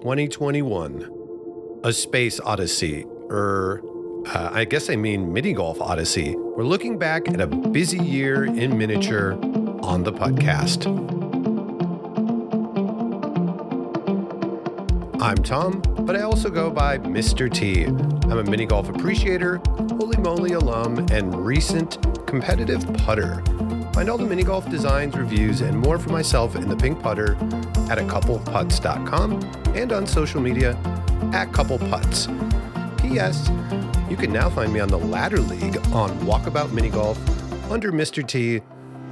2021, a space odyssey, or uh, I guess I mean mini golf odyssey. We're looking back at a busy year in miniature on the podcast. I'm Tom, but I also go by Mr. T. I'm a mini golf appreciator, holy moly alum, and recent competitive putter. Find all the mini golf designs, reviews, and more for myself in the pink putter at a coupleputts.com and on social media at coupleputts. P.S. You can now find me on the Ladder League on Walkabout Mini Golf under Mr. T.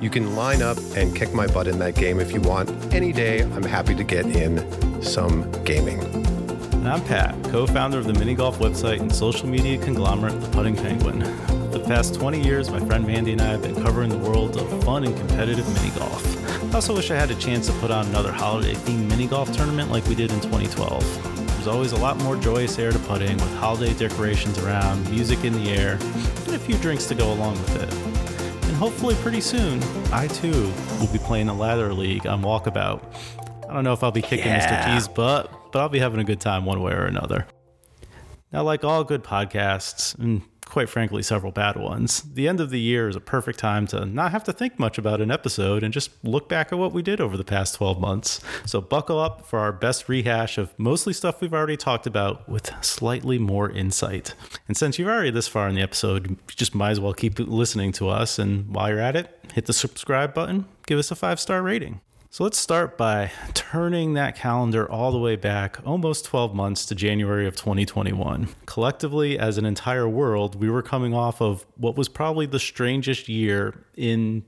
You can line up and kick my butt in that game if you want. Any day, I'm happy to get in some gaming. And I'm Pat, co founder of the mini golf website and social media conglomerate, The Putting Penguin. For the past 20 years, my friend Mandy and I have been covering the world of fun and competitive mini golf. I also wish I had a chance to put on another holiday themed mini golf tournament like we did in 2012. There's always a lot more joyous air to putting with holiday decorations around, music in the air, and a few drinks to go along with it. And hopefully, pretty soon, I too will be playing a ladder league on Walkabout. I don't know if I'll be kicking Yeah. Mr. T's butt, but I'll be having a good time one way or another. Now, like all good podcasts, and quite frankly, several bad ones, the end of the year is a perfect time to not have to think much about an episode and just look back at what we did over the past 12 months. So, buckle up for our best rehash of mostly stuff we've already talked about with slightly more insight. And since you're already this far in the episode, you just might as well keep listening to us. And while you're at it, hit the subscribe button, give us a five star rating. So let's start by turning that calendar all the way back almost 12 months to January of 2021. Collectively, as an entire world, we were coming off of what was probably the strangest year in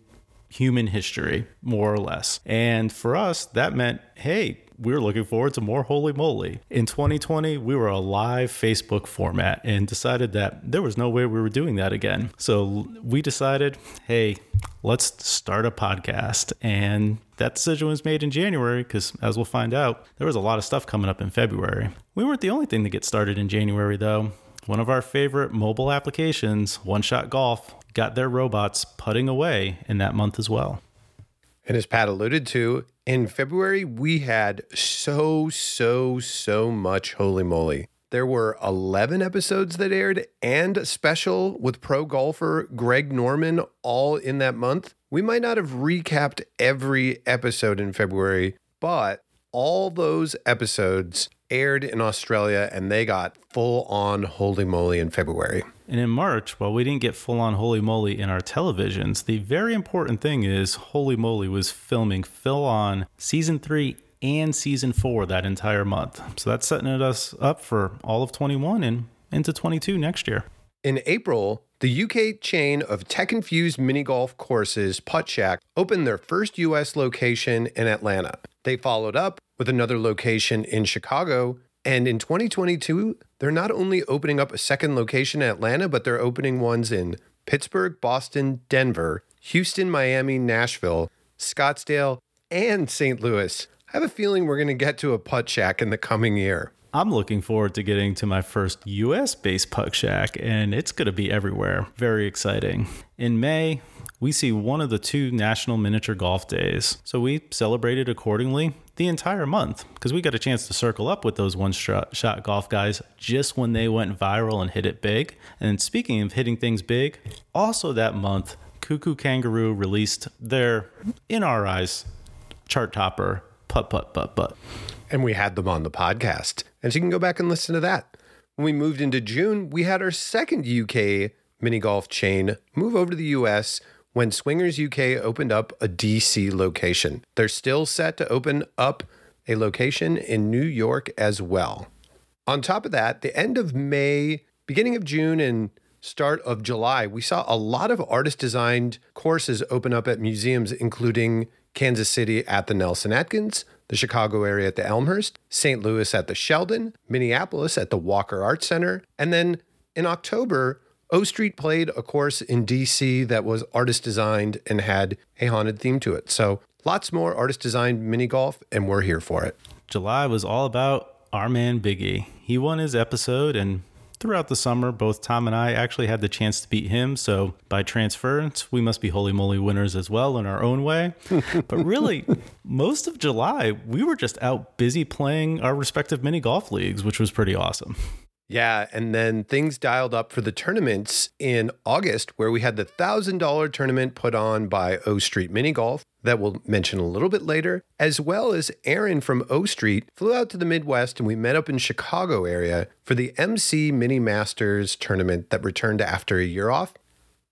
human history, more or less. And for us, that meant, hey, we were looking forward to more Holy Moly. In 2020, we were a live Facebook format and decided that there was no way we were doing that again. So we decided, hey, let's start a podcast. And that decision was made in January because, as we'll find out, there was a lot of stuff coming up in February. We weren't the only thing to get started in January, though. One of our favorite mobile applications, One Shot Golf, got their robots putting away in that month as well. And as Pat alluded to, in February, we had so, so, so much holy moly. There were 11 episodes that aired and a special with pro golfer Greg Norman all in that month. We might not have recapped every episode in February, but all those episodes aired in Australia and they got full on holy moly in February. And in March, while we didn't get full on Holy Moly in our televisions, the very important thing is Holy Moly was filming full on season three and season four that entire month. So that's setting us up for all of 21 and into 22 next year. In April, the UK chain of tech infused mini golf courses, Putt Shack, opened their first US location in Atlanta. They followed up with another location in Chicago. And in 2022, they're not only opening up a second location in Atlanta, but they're opening ones in Pittsburgh, Boston, Denver, Houston, Miami, Nashville, Scottsdale, and St. Louis. I have a feeling we're going to get to a Putt Shack in the coming year. I'm looking forward to getting to my first US based Putt Shack, and it's going to be everywhere. Very exciting. In May, we see one of the two national miniature golf days. So we celebrated accordingly the entire month because we got a chance to circle up with those one shot golf guys just when they went viral and hit it big. And speaking of hitting things big, also that month, Koo Koo Kanga Roo released their, in our eyes, chart topper, putt putt putt putt. and we had them on the podcast. And so you can go back and listen to that. When we moved into June, we had our second UK mini golf chain move over to the US when Swingers UK opened up a DC location. They're still set to open up a location in New York as well. On top of that, the end of May, beginning of June, and start of July, we saw a lot of artist designed courses open up at museums, including Kansas City at the Nelson Atkins, the Chicago area at the Elmhurst, St. Louis at the Sheldon, Minneapolis at the Walker Art Center, and then in October, O Street played a course in DC that was artist designed and had a haunted theme to it. So lots more artist designed mini golf, and we're here for it. July was all about our man Biggie. He won his episode, and throughout the summer, both Tom and I actually had the chance to beat him. So by transference, we must be holy moly winners as well in our own way. but really, most of July, we were just out busy playing our respective mini golf leagues, which was pretty awesome. Yeah, and then things dialed up for the tournaments in August, where we had the $1,000 tournament put on by O Street Mini Golf that we'll mention a little bit later, as well as Aaron from O Street flew out to the Midwest and we met up in Chicago area for the MC Mini Masters tournament that returned after a year off.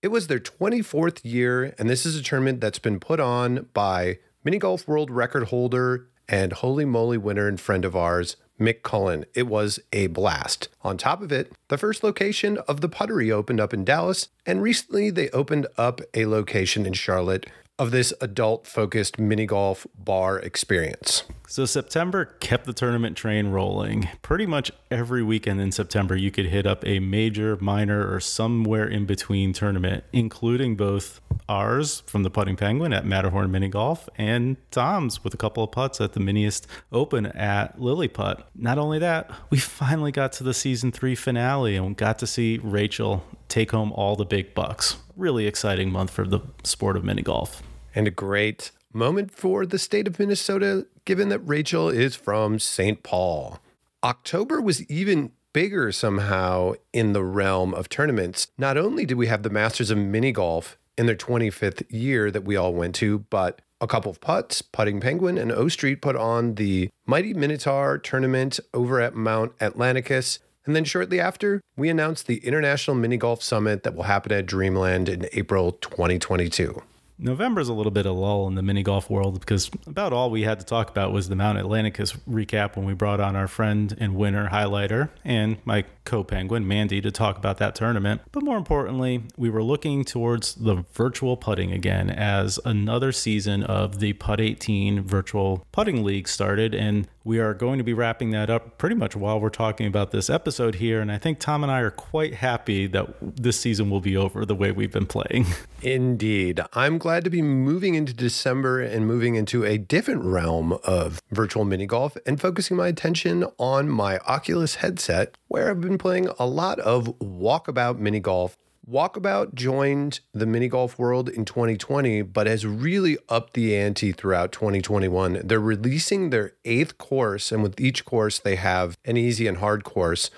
It was their 24th year, and this is a tournament that's been put on by Mini Golf World Record holder and Holy Moly winner and friend of ours, Mick Cullen. It was a blast. On top of it, the first location of the Puttery opened up in Dallas, and recently they opened up a location in Charlotte of this adult focused mini golf bar experience. So September kept the tournament train rolling. Pretty much every weekend in September, you could hit up a major, minor, or somewhere in between tournament, including both ours from the Putting Penguin at Matterhorn Mini Golf and Tom's with a couple of putts at the Miniest Open at Lily Putt. Not only that, we finally got to the season three finale and got to see Rachel take home all the big bucks. Really exciting month for the sport of mini golf and a great moment for the state of Minnesota, given that Rachel is from St. Paul. October was even bigger somehow in the realm of tournaments. Not only did we have the Masters of Mini Golf in their 25th year that we all went to, but a couple of putts, Putting Penguin and O Street put on the Mighty Minotaur tournament over at Mount Atlanticus. And then shortly after, we announced the International Mini Golf Summit that will happen at Dreamland in April 2022. November is a little bit of lull in the mini golf world because about all we had to talk about was the Mount Atlanticus recap when we brought on our friend and winner highlighter and my co penguin Mandy to talk about that tournament. But more importantly, we were looking towards the virtual putting again as another season of the Putt 18 virtual putting league started and we are going to be wrapping that up pretty much while we're talking about this episode here. And I think Tom and I are quite happy that this season will be over the way we've been playing. Indeed. I'm glad to be moving into December and moving into a different realm of virtual mini golf and focusing my attention on my Oculus headset, where I've been playing a lot of walkabout mini golf Walkabout joined the mini golf world in 2020, but has really upped the ante throughout 2021. They're releasing their eighth course, and with each course, they have an easy and hard course.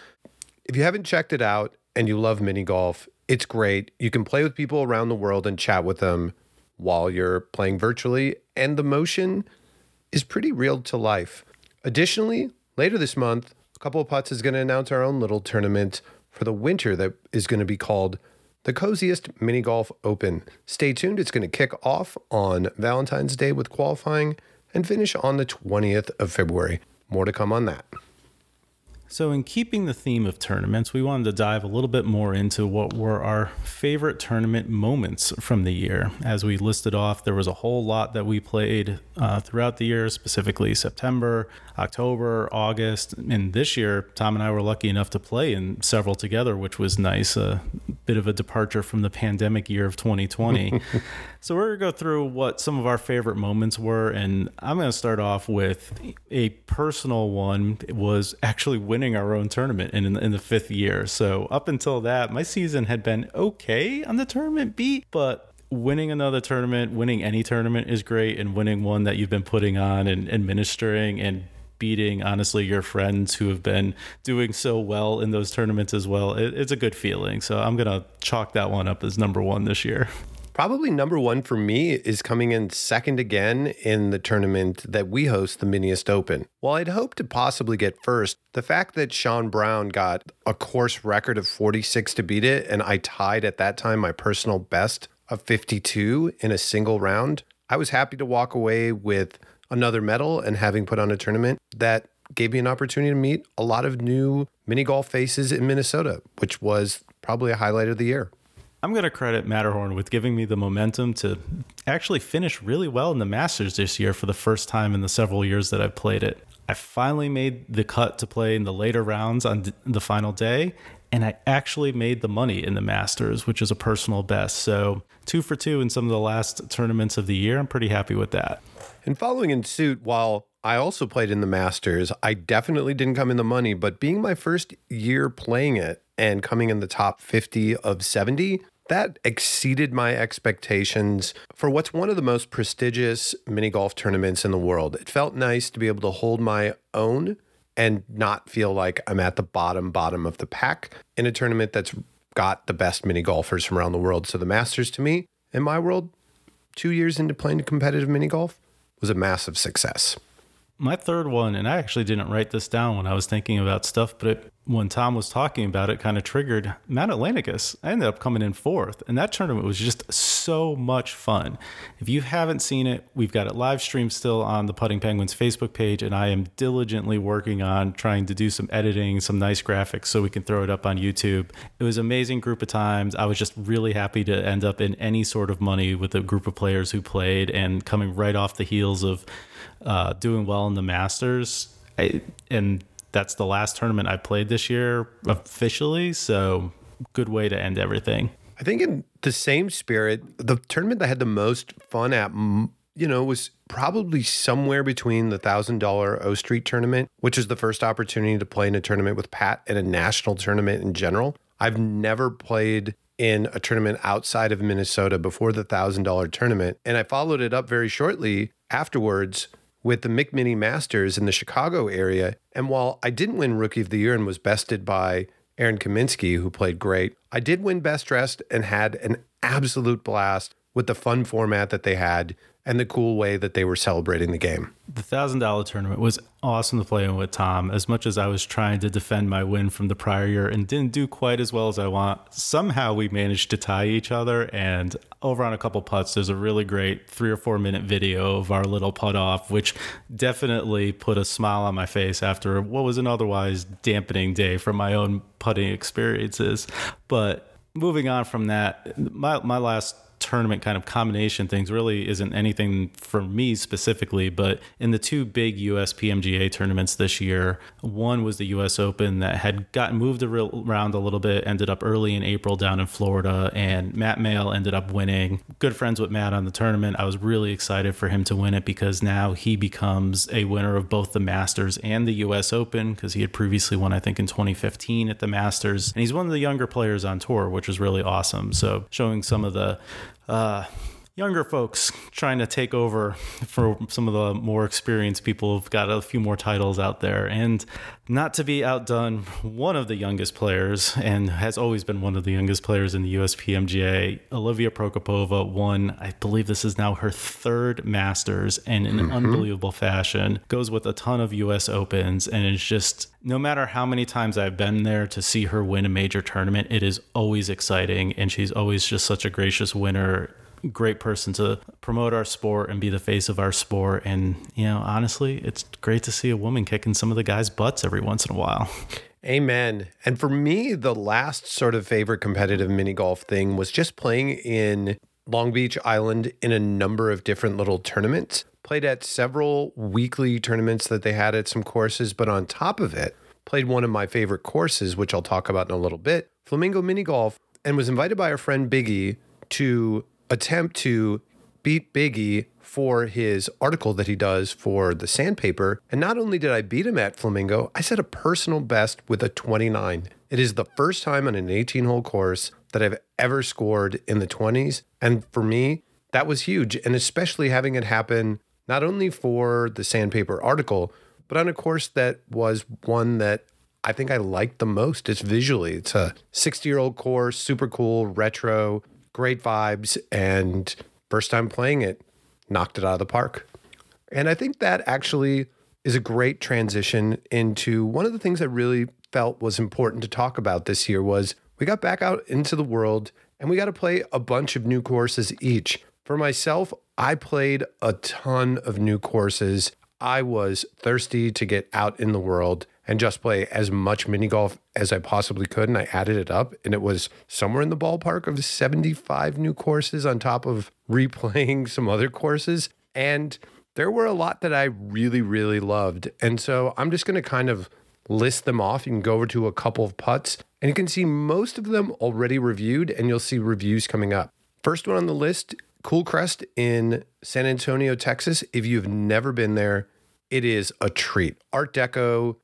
If you haven't checked it out and you love mini golf, it's great. You can play with people around the world and chat with them while you're playing virtually, and the motion is pretty real to life. Additionally, later this month, couple of putts is going to announce our own little tournament for the winter that is going to be called the coziest mini golf open. Stay tuned, it's going to kick off on Valentine's Day with qualifying and finish on the 20th of February. More to come on that. So, in keeping the theme of tournaments, we wanted to dive a little bit more into what were our favorite tournament moments from the year. As we listed off, there was a whole lot that we played uh, throughout the year, specifically September, October, August. And this year, Tom and I were lucky enough to play in several together, which was nice. A bit of a departure from the pandemic year of 2020. so, we're going to go through what some of our favorite moments were. And I'm going to start off with a personal one. It was actually winning winning our own tournament in, in the fifth year. So up until that, my season had been okay on the tournament beat, but winning another tournament, winning any tournament is great, and winning one that you've been putting on and administering and beating honestly your friends who have been doing so well in those tournaments as well it, it's a good feeling so i'm gonna chalk that one up as number one this year Probably number one for me is coming in second again in the tournament that we host, the Miniest Open. While I'd hoped to possibly get first, the fact that Sean Brown got a course record of 46 to beat it, and I tied at that time my personal best of 52 in a single round, I was happy to walk away with another medal and having put on a tournament that gave me an opportunity to meet a lot of new mini golf faces in Minnesota, which was probably a highlight of the year. I'm going to credit Matterhorn with giving me the momentum to actually finish really well in the Masters this year for the first time in the several years that I've played it. I finally made the cut to play in the later rounds on the final day, and I actually made the money in the Masters, which is a personal best. So, two for two in some of the last tournaments of the year. I'm pretty happy with that. And following in suit, while I also played in the Masters. I definitely didn't come in the money, but being my first year playing it and coming in the top 50 of 70, that exceeded my expectations for what's one of the most prestigious mini golf tournaments in the world. It felt nice to be able to hold my own and not feel like I'm at the bottom bottom of the pack in a tournament that's got the best mini golfers from around the world. So the Masters to me, in my world, 2 years into playing competitive mini golf was a massive success. My third one, and I actually didn't write this down when I was thinking about stuff, but it, when Tom was talking about it, kind of triggered Mount Atlanticus. I ended up coming in fourth, and that tournament was just so much fun. If you haven't seen it, we've got it live streamed still on the Putting Penguins Facebook page, and I am diligently working on trying to do some editing, some nice graphics so we can throw it up on YouTube. It was an amazing group of times. I was just really happy to end up in any sort of money with a group of players who played and coming right off the heels of uh, doing well in the Masters. I, and that's the last tournament I played this year officially. So, good way to end everything. I think in the same spirit, the tournament that had the most fun at, you know, was probably somewhere between the $1,000 O Street tournament, which was the first opportunity to play in a tournament with Pat and a national tournament in general. I've never played in a tournament outside of Minnesota before the $1,000 tournament. And I followed it up very shortly afterwards with the McMini Masters in the Chicago area. And while I didn't win Rookie of the Year and was bested by Aaron Kaminsky, who played great, I did win Best Dressed and had an absolute blast with the fun format that they had and the cool way that they were celebrating the game. The $1,000 tournament was awesome to play in with Tom. As much as I was trying to defend my win from the prior year and didn't do quite as well as I want, somehow we managed to tie each other. And over on a couple putts, there's a really great three or four minute video of our little putt off, which definitely put a smile on my face after what was an otherwise dampening day from my own putting experiences. But moving on from that, my, my last tournament kind of combination things really isn't anything for me specifically, but in the two big US PMGA tournaments this year, one was the US Open that had gotten moved around a little bit, ended up early in April down in Florida, and Matt Mayle ended up winning. Good friends with Matt on the tournament. I was really excited for him to win it because now he becomes a winner of both the Masters and the US Open because he had previously won, I think, in 2015 at the Masters. And he's one of the younger players on tour, which was really awesome. So showing some of the uh, younger folks trying to take over for some of the more experienced people who've got a few more titles out there. And not to be outdone, one of the youngest players, and has always been one of the youngest players in the USPMGA, Olivia Prokopova, won, I believe this is now her third Masters, and in mm-hmm. unbelievable fashion, goes with a ton of US Opens, and it's just no matter how many times I've been there to see her win a major tournament, it is always exciting, and she's always just such a gracious winner great person to promote our sport and be the face of our sport. And, you know, honestly, it's great to see a woman kicking some of the guys' butts every once in a while. Amen. And for me, the last sort of favorite competitive mini golf thing was just playing in Long Beach Island in a number of different little tournaments. Played at several weekly tournaments that they had at some courses, but on top of it, played one of my favorite courses, which I'll talk about in a little bit, Flamingo Mini Golf, and was invited by our friend Biggie to attempt to beat Biggie for his article that he does for the sandpaper. And not only did I beat him at Flamingo, I set a personal best with a 29. It is the first time on an 18 hole course that I've ever scored in the 20s. And for me, that was huge. And especially having it happen not only for the sandpaper article, but on a course that was one that I think I liked the most. It's visually, it's a 60 year old course, super cool, retro, great vibes, and first time playing it, knocked it out of the park. And I think that actually is a great transition into one of the things I really felt was important to talk about this year was we got back out into the world and we got to play a bunch of new courses each. For myself, I played a ton of new courses. I was thirsty to get out in the world and just play as much mini golf as I possibly could. And I added it up, and it was somewhere in the ballpark of 75 new courses on top of replaying some other courses. And there were a lot that I really, really loved. And so I'm just going to kind of list them off. You can go over to a couple of putts, and you can see most of them already reviewed, and you'll see reviews coming up. First one on the list Cool Crest in San Antonio, Texas. If you've never been there, it is a treat. Art Deco,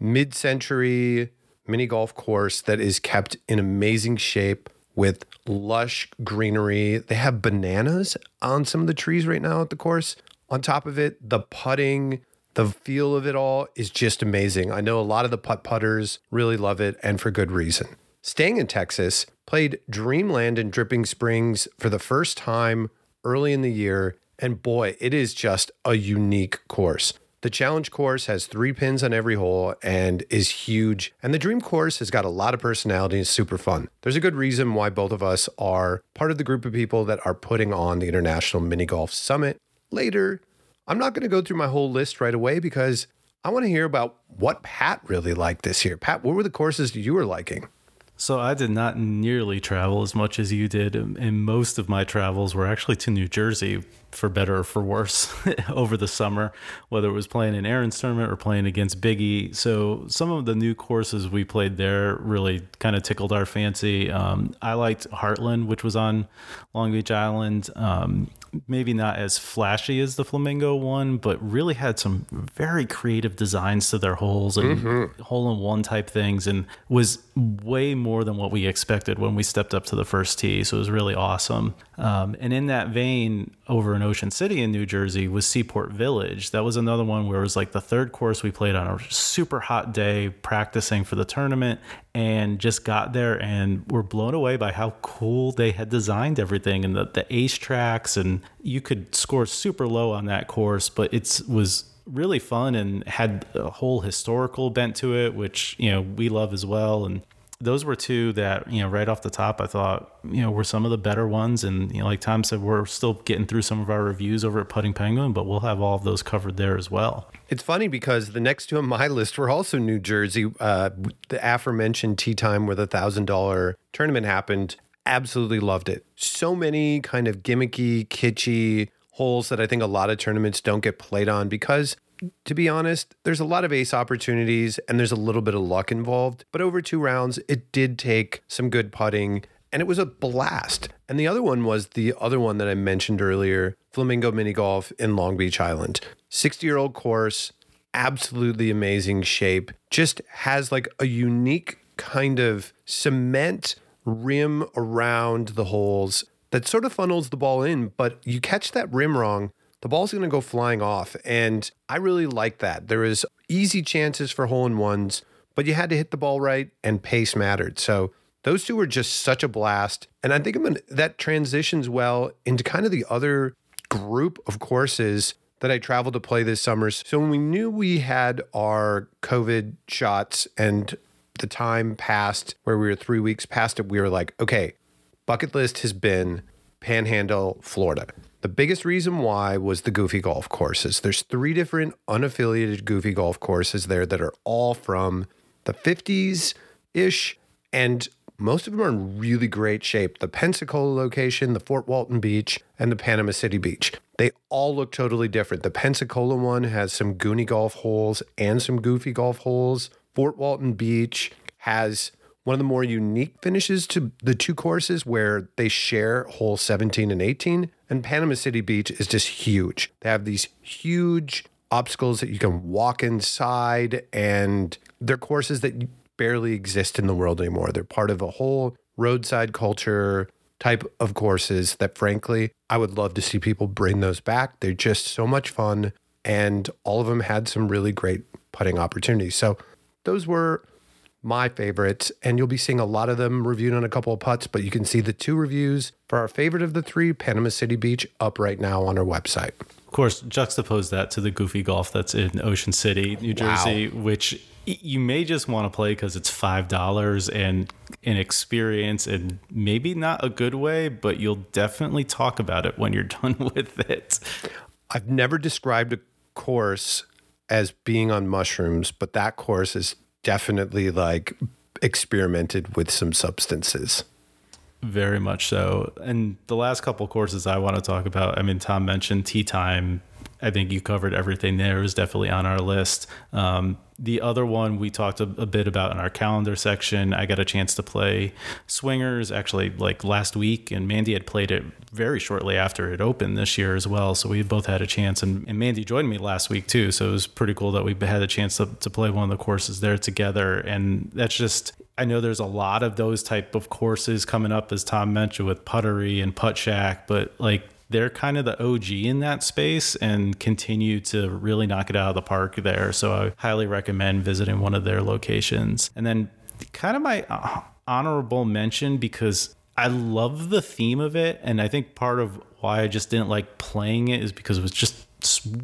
mid century mini golf course that is kept in amazing shape with lush greenery. They have bananas on some of the trees right now at the course. On top of it, the putting, the feel of it all is just amazing. I know a lot of the putt putters really love it and for good reason. Staying in Texas, played Dreamland in Dripping Springs for the first time early in the year. And boy, it is just a unique course. The challenge course has three pins on every hole and is huge. And the dream course has got a lot of personality and is super fun. There's a good reason why both of us are part of the group of people that are putting on the International Mini Golf Summit. Later, I'm not going to go through my whole list right away because I want to hear about what Pat really liked this year. Pat, what were the courses you were liking? So I did not nearly travel as much as you did, and most of my travels were actually to New Jersey, for better or for worse, over the summer, whether it was playing in Aaron's tournament or playing against Biggie. So some of the new courses we played there really kind of tickled our fancy. Um, I liked Hartland, which was on Long Beach Island. Um, maybe not as flashy as the Flamingo one, but really had some very creative designs to their holes and mm-hmm. hole in one type things and was way more than what we expected when we stepped up to the first tee. So it was really awesome. Um, and in that vein, over in Ocean City in New Jersey was Seaport Village. That was another one where it was like the third course we played on a super hot day practicing for the tournament and just got there and were blown away by how cool they had designed everything and the, the ace tracks and you could score super low on that course, but it was really fun and had a whole historical bent to it, which, you know, we love as well. And those were two that you know right off the top I thought you know were some of the better ones, and you know like Tom said, we're still getting through some of our reviews over at Putting Penguin, but we'll have all of those covered there as well. It's funny because the next two on my list were also New Jersey. Uh, the aforementioned tee time where the thousand dollar tournament happened. Absolutely loved it. So many kind of gimmicky, kitschy holes that I think a lot of tournaments don't get played on because to be honest, there's a lot of ace opportunities and there's a little bit of luck involved. But over two rounds, it did take some good putting and it was a blast. And the other one was the other one that I mentioned earlier Flamingo Mini Golf in Long Beach Island. 60 year old course, absolutely amazing shape, just has like a unique kind of cement rim around the holes that sort of funnels the ball in, but you catch that rim wrong the ball's going to go flying off. And I really like that. There is easy chances for hole in ones, but you had to hit the ball right and pace mattered. So those two were just such a blast. And I think I'm gonna, that transitions well into kind of the other group of courses that I traveled to play this summer. So when we knew we had our COVID shots and the time passed where we were three weeks past it, we were like, okay, bucket list has been Panhandle, Florida. The biggest reason why was the Goofy Golf courses. There's three different unaffiliated Goofy Golf courses there that are all from the 50s ish, and most of them are in really great shape. The Pensacola location, the Fort Walton Beach, and the Panama City Beach. They all look totally different. The Pensacola one has some Goonie golf holes and some Goofy golf holes. Fort Walton Beach has one of the more unique finishes to the two courses where they share hole 17 and 18. And Panama City Beach is just huge. They have these huge obstacles that you can walk inside, and they're courses that barely exist in the world anymore. They're part of a whole roadside culture type of courses that, frankly, I would love to see people bring those back. They're just so much fun, and all of them had some really great putting opportunities. So, those were my favorites, and you'll be seeing a lot of them reviewed on a couple of putts, but you can see the two reviews for our favorite of the three, Panama City Beach, up right now on our website. Of course, juxtapose that to the goofy golf that's in Ocean City, New Jersey, wow. which you may just want to play because it's five dollars and an experience and maybe not a good way, but you'll definitely talk about it when you're done with it. I've never described a course as being on mushrooms, but that course is definitely like experimented with some substances. Very much so. And the last couple courses I want to talk about, I mean, Tom mentioned Tee Time I think you covered everything there. It was definitely on our list. Um, the other one we talked a, a, bit about in our calendar section. I got a chance to play Swingers actually like last week, and Mandy had played it very shortly after it opened this year as well. So we both had a chance, and, and Mandy joined me last week too. So it was pretty cool that we had a chance to, to play one of the courses there together. And that's just I know there's a lot of those type of courses coming up, as Tom mentioned, with Puttery and Putt Shack, but like they're kind of the OG in that space and continue to really knock it out of the park there. So I highly recommend visiting one of their locations. And then kind of my uh, honorable mention because I love the theme of it. And I think part of why I just didn't like playing it is because it was just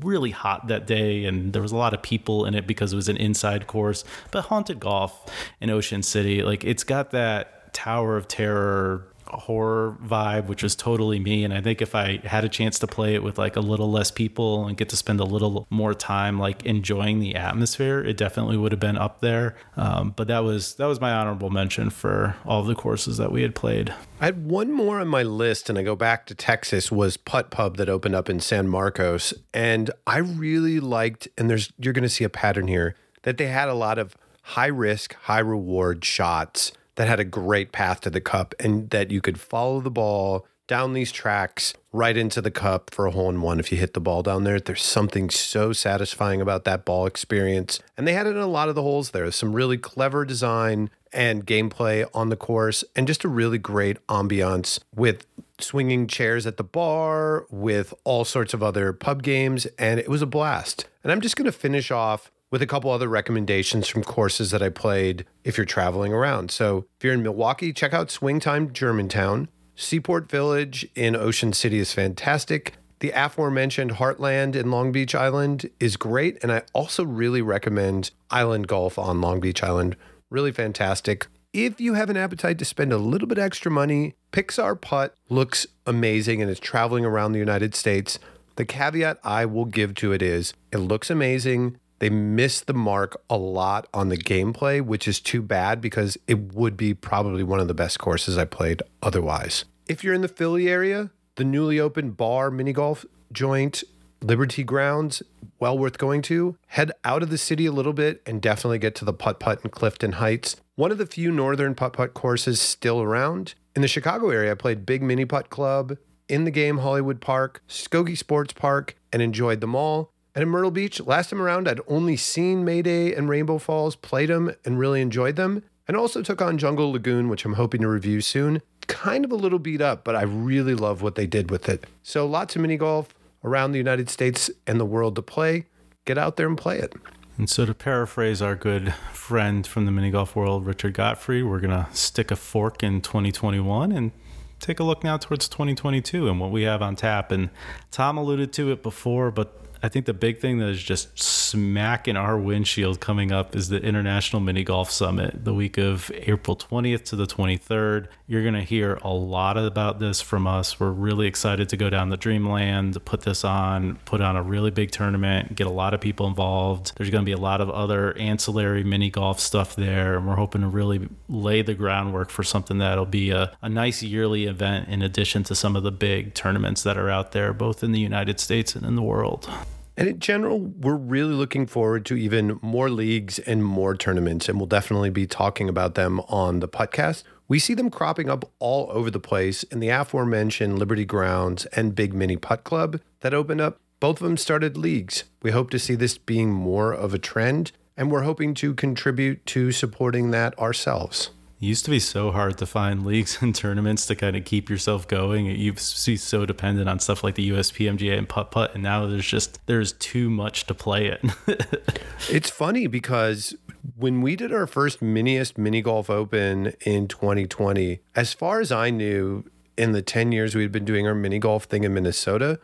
really hot that day and there was a lot of people in it because it was an inside course but haunted golf in ocean city like it's got that tower of terror horror vibe, which was totally me. And I think if I had a chance to play it with like a little less people and get to spend a little more time like enjoying the atmosphere, it definitely would have been up there. Um, but that was that was my honorable mention for all the courses that we had played. I had one more on my list, and I go back to Texas. Was Putt Pub that opened up in San Marcos, and I really liked. And there's you're going to see a pattern here that they had a lot of high risk, high reward shots that had a great path to the cup and that you could follow the ball down these tracks right into the cup for a hole in one if you hit the ball down there. There's something so satisfying about that ball experience. And they had it in a lot of the holes there. Some really clever design and gameplay on the course, and just a really great ambiance with swinging chairs at the bar, with all sorts of other pub games. And it was a blast. And I'm just going to finish off with a couple other recommendations from courses that I played if you're traveling around. So if you're in Milwaukee, check out Swing Time Germantown. Seaport Village in Ocean City is fantastic. The aforementioned Hartland in Long Beach Island is great. And I also really recommend Island Golf on Long Beach Island. Really fantastic. If you have an appetite to spend a little bit extra money, Pixar Putt looks amazing and is traveling around the United States. The caveat I will give to it is it looks amazing. They missed the mark a lot on the gameplay, which is too bad because it would be probably one of the best courses I played otherwise. If you're in the Philly area, the newly opened bar mini golf joint, Liberty Grounds, well worth going to. Head out of the city a little bit and definitely get to the Putt Putt in Clifton Heights, one of the few northern putt putt courses still around. In the Chicago area, I played Big Mini Putt Club, in the game Hollywood Park, Skokie Sports Park, and enjoyed them all. And in Myrtle Beach, last time around, I'd only seen Mayday and Rainbow Falls, played them, and really enjoyed them. And also took on Jungle Lagoon, which I'm hoping to review soon. Kind of a little beat up, but I really love what they did with it. So lots of mini golf around the United States and the world to play. Get out there and play it. And so, to paraphrase our good friend from the mini golf world, Richard Gottfried, we're going to stick a fork in 2021 and take a look now towards 2022 and what we have on tap. And Tom alluded to it before, but I think the big thing that is just smacking our windshield coming up is the International Mini Golf Summit, the week of April 20th to the 23rd. You're going to hear a lot about this from us. We're really excited to go down the Dreamland, put this on, put on a really big tournament, get a lot of people involved. There's going to be a lot of other ancillary mini golf stuff there, and we're hoping to really lay the groundwork for something that'll be a, a nice yearly event in addition to some of the big tournaments that are out there, both in the United States and in the world. And in general, we're really looking forward to even more leagues and more tournaments, and we'll definitely be talking about them on the podcast. We see them cropping up all over the place in the aforementioned Liberty Grounds and Big Mini Putt Club that opened up. Both of them started leagues. We hope to see this being more of a trend, and we're hoping to contribute to supporting that ourselves. It used to be so hard to find leagues and tournaments to kind of keep yourself going. You see so dependent on stuff like the USPMGA and putt putt, and now there's just there's too much to play it. it's funny because when we did our first miniest mini golf open in 2020, as far as I knew, in the 10 years we'd been doing our mini golf thing in Minnesota,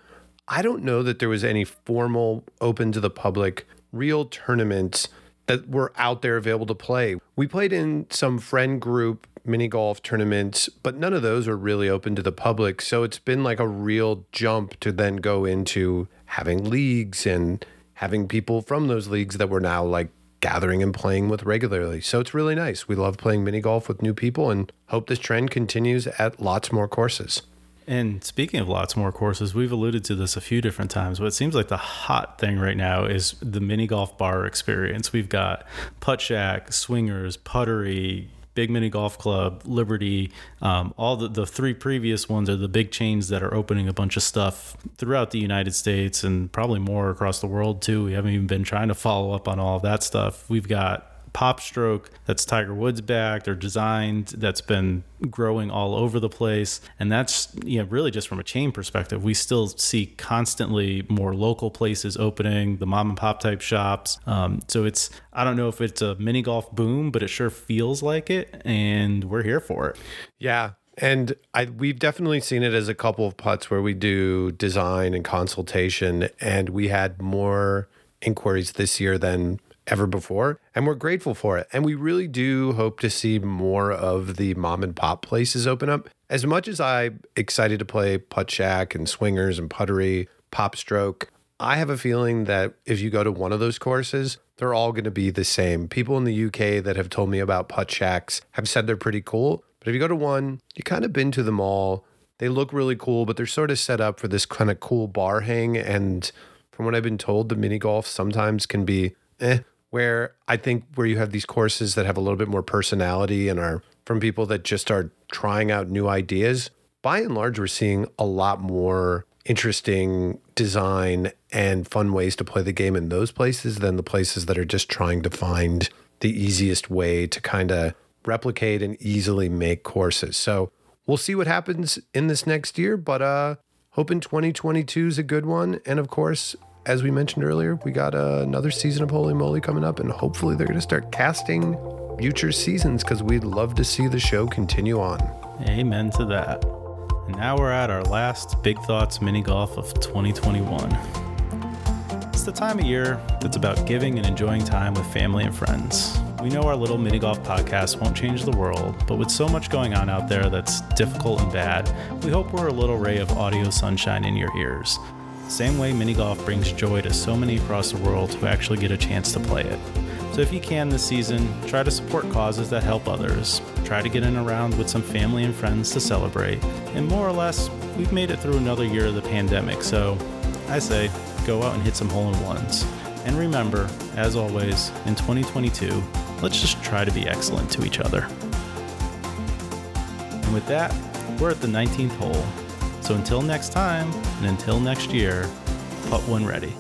I don't know that there was any formal open to the public real tournaments that were out there available to play. We played in some friend group mini golf tournaments, but none of those are really open to the public. So it's been like a real jump to then go into having leagues and having people from those leagues that we're now like gathering and playing with regularly. So it's really nice. We love playing mini golf with new people and hope this trend continues at lots more courses. And speaking of lots more courses, we've alluded to this a few different times, but it seems like the hot thing right now is the mini golf bar experience. We've got Putt Shack, Swingers, Puttery, Big Mini Golf Club, Liberty, um, all the, the three previous ones are the big chains that are opening a bunch of stuff throughout the United States and probably more across the world too. We haven't even been trying to follow up on all of that stuff. We've got Popstroke that's Tiger Woods backed or designed that's been growing all over the place. And that's, you know, really just from a chain perspective, we still see constantly more local places opening, the mom and pop type shops. Um, so it's, I don't know if it's a mini golf boom, but it sure feels like it. And we're here for it. Yeah. And I we've definitely seen it as a couple of putts where we do design and consultation, and we had more inquiries this year than ever before. And we're grateful for it. And we really do hope to see more of the mom and pop places open up. As much as I'm excited to play Putt Shack and Swingers and Puttery, Pop Stroke, I have a feeling that if you go to one of those courses, they're all going to be the same. People in the UK that have told me about Putt Shacks have said they're pretty cool. But if you go to one, you kind of been to them all. They look really cool, but they're sort of set up for this kind of cool bar hang. And from what I've been told, the mini golf sometimes can be eh, where I think where you have these courses that have a little bit more personality and are from people that just are trying out new ideas, by and large, we're seeing a lot more interesting design and fun ways to play the game in those places than the places that are just trying to find the easiest way to kind of replicate and easily make courses. So we'll see what happens in this next year, but uh hoping 2022 is a good one. And of course, as we mentioned earlier, we got uh, another season of Holy Moly coming up, and hopefully they're going to start casting future seasons because we'd love to see the show continue on. Amen to that. And now we're at our last Big Thoughts mini golf of 2021. It's the time of year that's about giving and enjoying time with family and friends. We know our little mini golf podcast won't change the world, but with so much going on out there that's difficult and bad, we hope we're a little ray of audio sunshine in your ears same way mini golf brings joy to so many across the world who actually get a chance to play it. So if you can this season, try to support causes that help others. Try to get in around with some family and friends to celebrate. And more or less, we've made it through another year of the pandemic, so I say go out and hit some hole in ones. And remember, as always, in 2022, let's just try to be excellent to each other. And with that, we're at the 19th hole. So until next time, and until next year, put one ready.